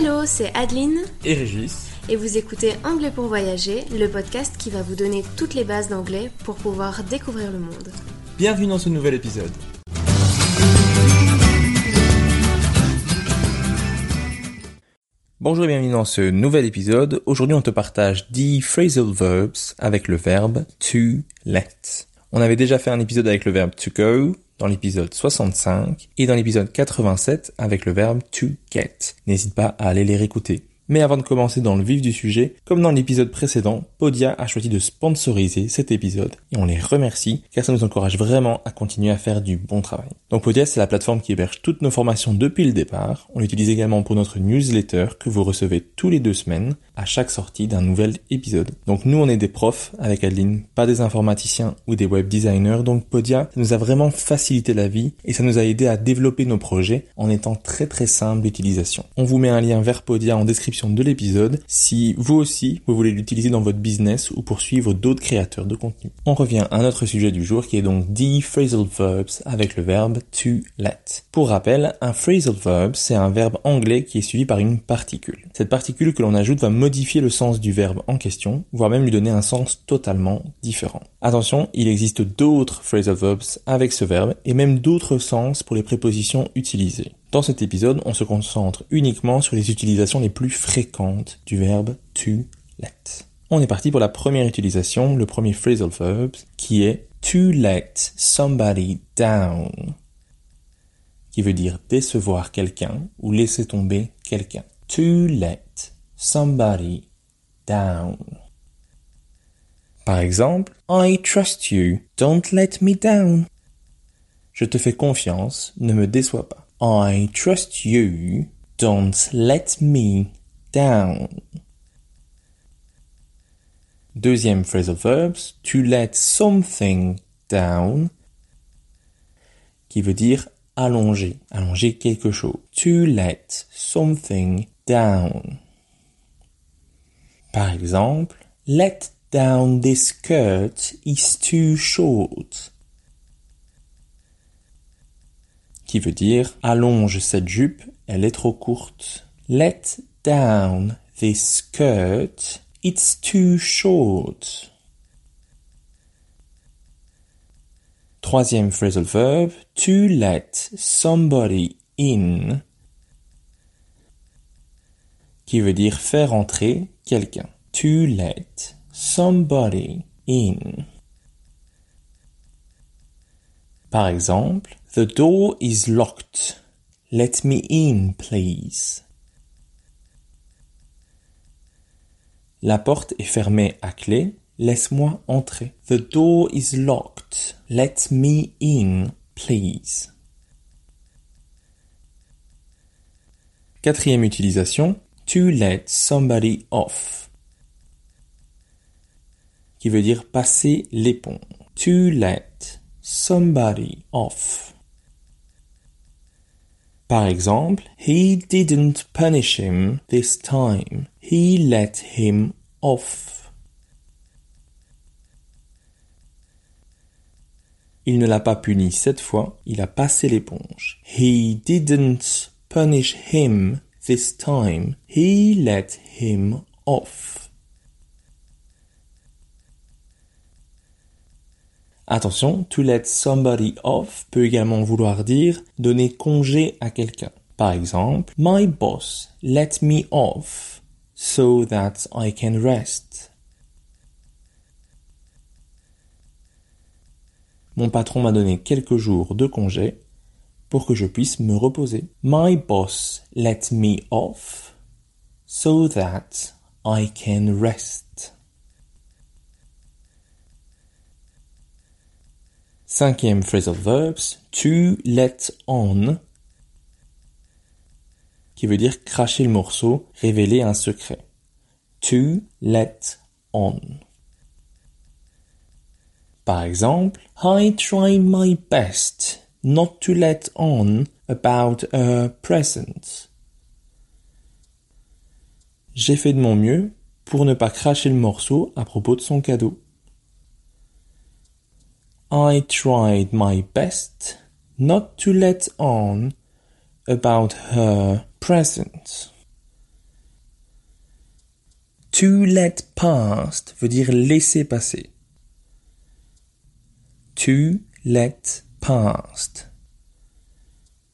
Hello, c'est Adeline et Régis. et vous écoutez Anglais pour voyager, le podcast qui va vous donner toutes les bases d'anglais pour pouvoir découvrir le monde. Bienvenue dans ce nouvel épisode. Bonjour et bienvenue dans ce nouvel épisode. Aujourd'hui, on te partage 10 phrasal verbs avec le verbe to let. On avait déjà fait un épisode avec le verbe to go dans l'épisode 65 et dans l'épisode 87 avec le verbe to get. N'hésite pas à aller les réécouter. Mais avant de commencer dans le vif du sujet, comme dans l'épisode précédent, Podia a choisi de sponsoriser cet épisode et on les remercie car ça nous encourage vraiment à continuer à faire du bon travail. Donc Podia, c'est la plateforme qui héberge toutes nos formations depuis le départ. On l'utilise également pour notre newsletter que vous recevez tous les deux semaines à chaque sortie d'un nouvel épisode. Donc nous, on est des profs avec Adeline, pas des informaticiens ou des web designers. Donc Podia, ça nous a vraiment facilité la vie et ça nous a aidé à développer nos projets en étant très très simple d'utilisation. On vous met un lien vers Podia en description si vous aussi vous voulez l'utiliser dans votre business ou pour suivre d'autres créateurs de contenu. On revient à notre sujet du jour qui est donc 10 phrasal verbs avec le verbe to let. Pour rappel, un phrasal verb c'est un verbe anglais qui est suivi par une particule. Cette particule que l'on ajoute va modifier le sens du verbe en question, voire même lui donner un sens totalement différent. Attention, il existe d'autres phrasal verbs avec ce verbe et même d'autres sens pour les prépositions utilisées. Dans cet épisode, on se concentre uniquement sur les utilisations les plus fréquentes du verbe to let. On est parti pour la première utilisation, le premier phrasal verb, qui est to let somebody down, qui veut dire décevoir quelqu'un ou laisser tomber quelqu'un. To let somebody down. Par exemple, I trust you, don't let me down. Je te fais confiance, ne me déçois pas. I trust you, don't let me down. Deuxième phrasal verbs, to let something down, qui veut dire allonger, allonger quelque chose. To let something down. Par exemple, let down this skirt is too short. Qui veut dire allonge cette jupe, elle est trop courte. Let down this skirt, it's too short. Troisième phrasal verb, to let somebody in, qui veut dire faire entrer quelqu'un. To let somebody in. Par exemple, The door is locked. Let me in, please. La porte est fermée à clé. Laisse-moi entrer. The door is locked. Let me in, please. Quatrième utilisation. To let somebody off. Qui veut dire passer l'éponge. To let somebody off. Par exemple, he didn't punish him this time. He let him off. Il ne l'a pas puni cette fois, il a passé l'éponge. He didn't punish him this time. He let him off. Attention, to let somebody off peut également vouloir dire donner congé à quelqu'un. Par exemple, My boss let me off so that I can rest. Mon patron m'a donné quelques jours de congé pour que je puisse me reposer. My boss let me off so that I can rest. Cinquième phrasal verbs, to let on, qui veut dire cracher le morceau, révéler un secret. To let on. Par exemple, I try my best not to let on about a present. J'ai fait de mon mieux pour ne pas cracher le morceau à propos de son cadeau. I tried my best not to let on about her present. To let past veut dire laisser passer. To let past.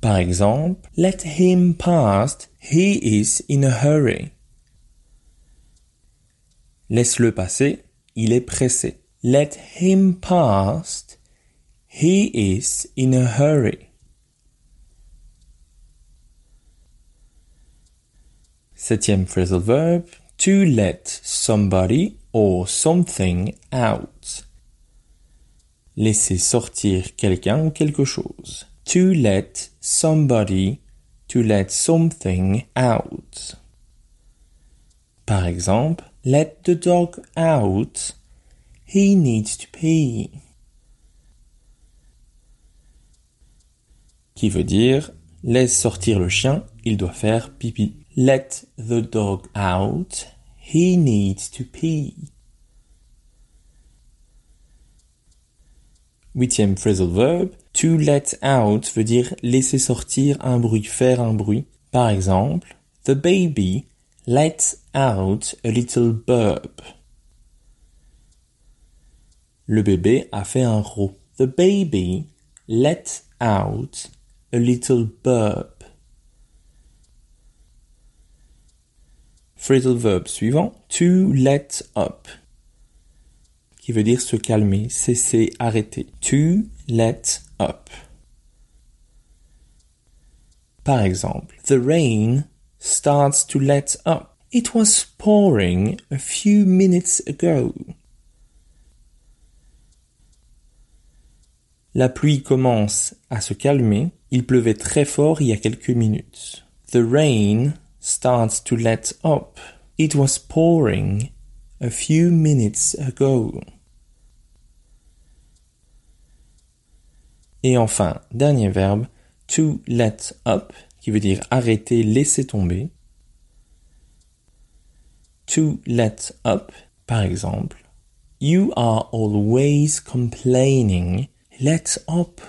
Par exemple, let him past, he is in a hurry. Laisse-le passer, il est pressé. Let him past, he is in a hurry. Septième phrasal verb, to let somebody or something out. Laisser sortir quelqu'un ou quelque chose. To let somebody, to let something out. Par exemple, let the dog out, he needs to pee. Qui veut dire, laisse sortir le chien, il doit faire pipi. Let the dog out, he needs to pee. Huitième phrasal verb, to let out veut dire laisser sortir un bruit, faire un bruit. Par exemple, the baby let out a little burp. Le bébé a fait un rot. The baby let out a little burp. Phrasal verb suivant, to let up, qui veut dire se calmer, cesser, arrêter. To let up. Par exemple, the rain starts to let up. It was pouring a few minutes ago. La pluie commence à se calmer. Il pleuvait très fort il y a quelques minutes. The rain starts to let up. It was pouring a few minutes ago. Et enfin, dernier verbe, to let up, qui veut dire arrêter, laisser tomber. To let up, par exemple, You are always complaining. Let up.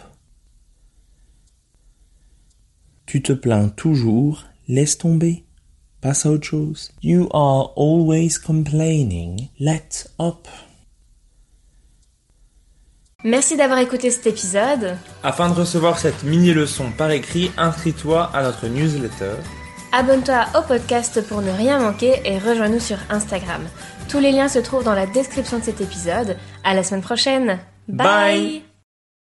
Tu te plains toujours. Laisse tomber. Passe à autre chose. You are always complaining. Let up. Merci d'avoir écouté cet épisode. Afin de recevoir cette mini-leçon par écrit, inscris-toi à notre newsletter. Abonne-toi au podcast pour ne rien manquer et rejoins-nous sur Instagram. Tous les liens se trouvent dans la description de cet épisode. À la semaine prochaine. Bye.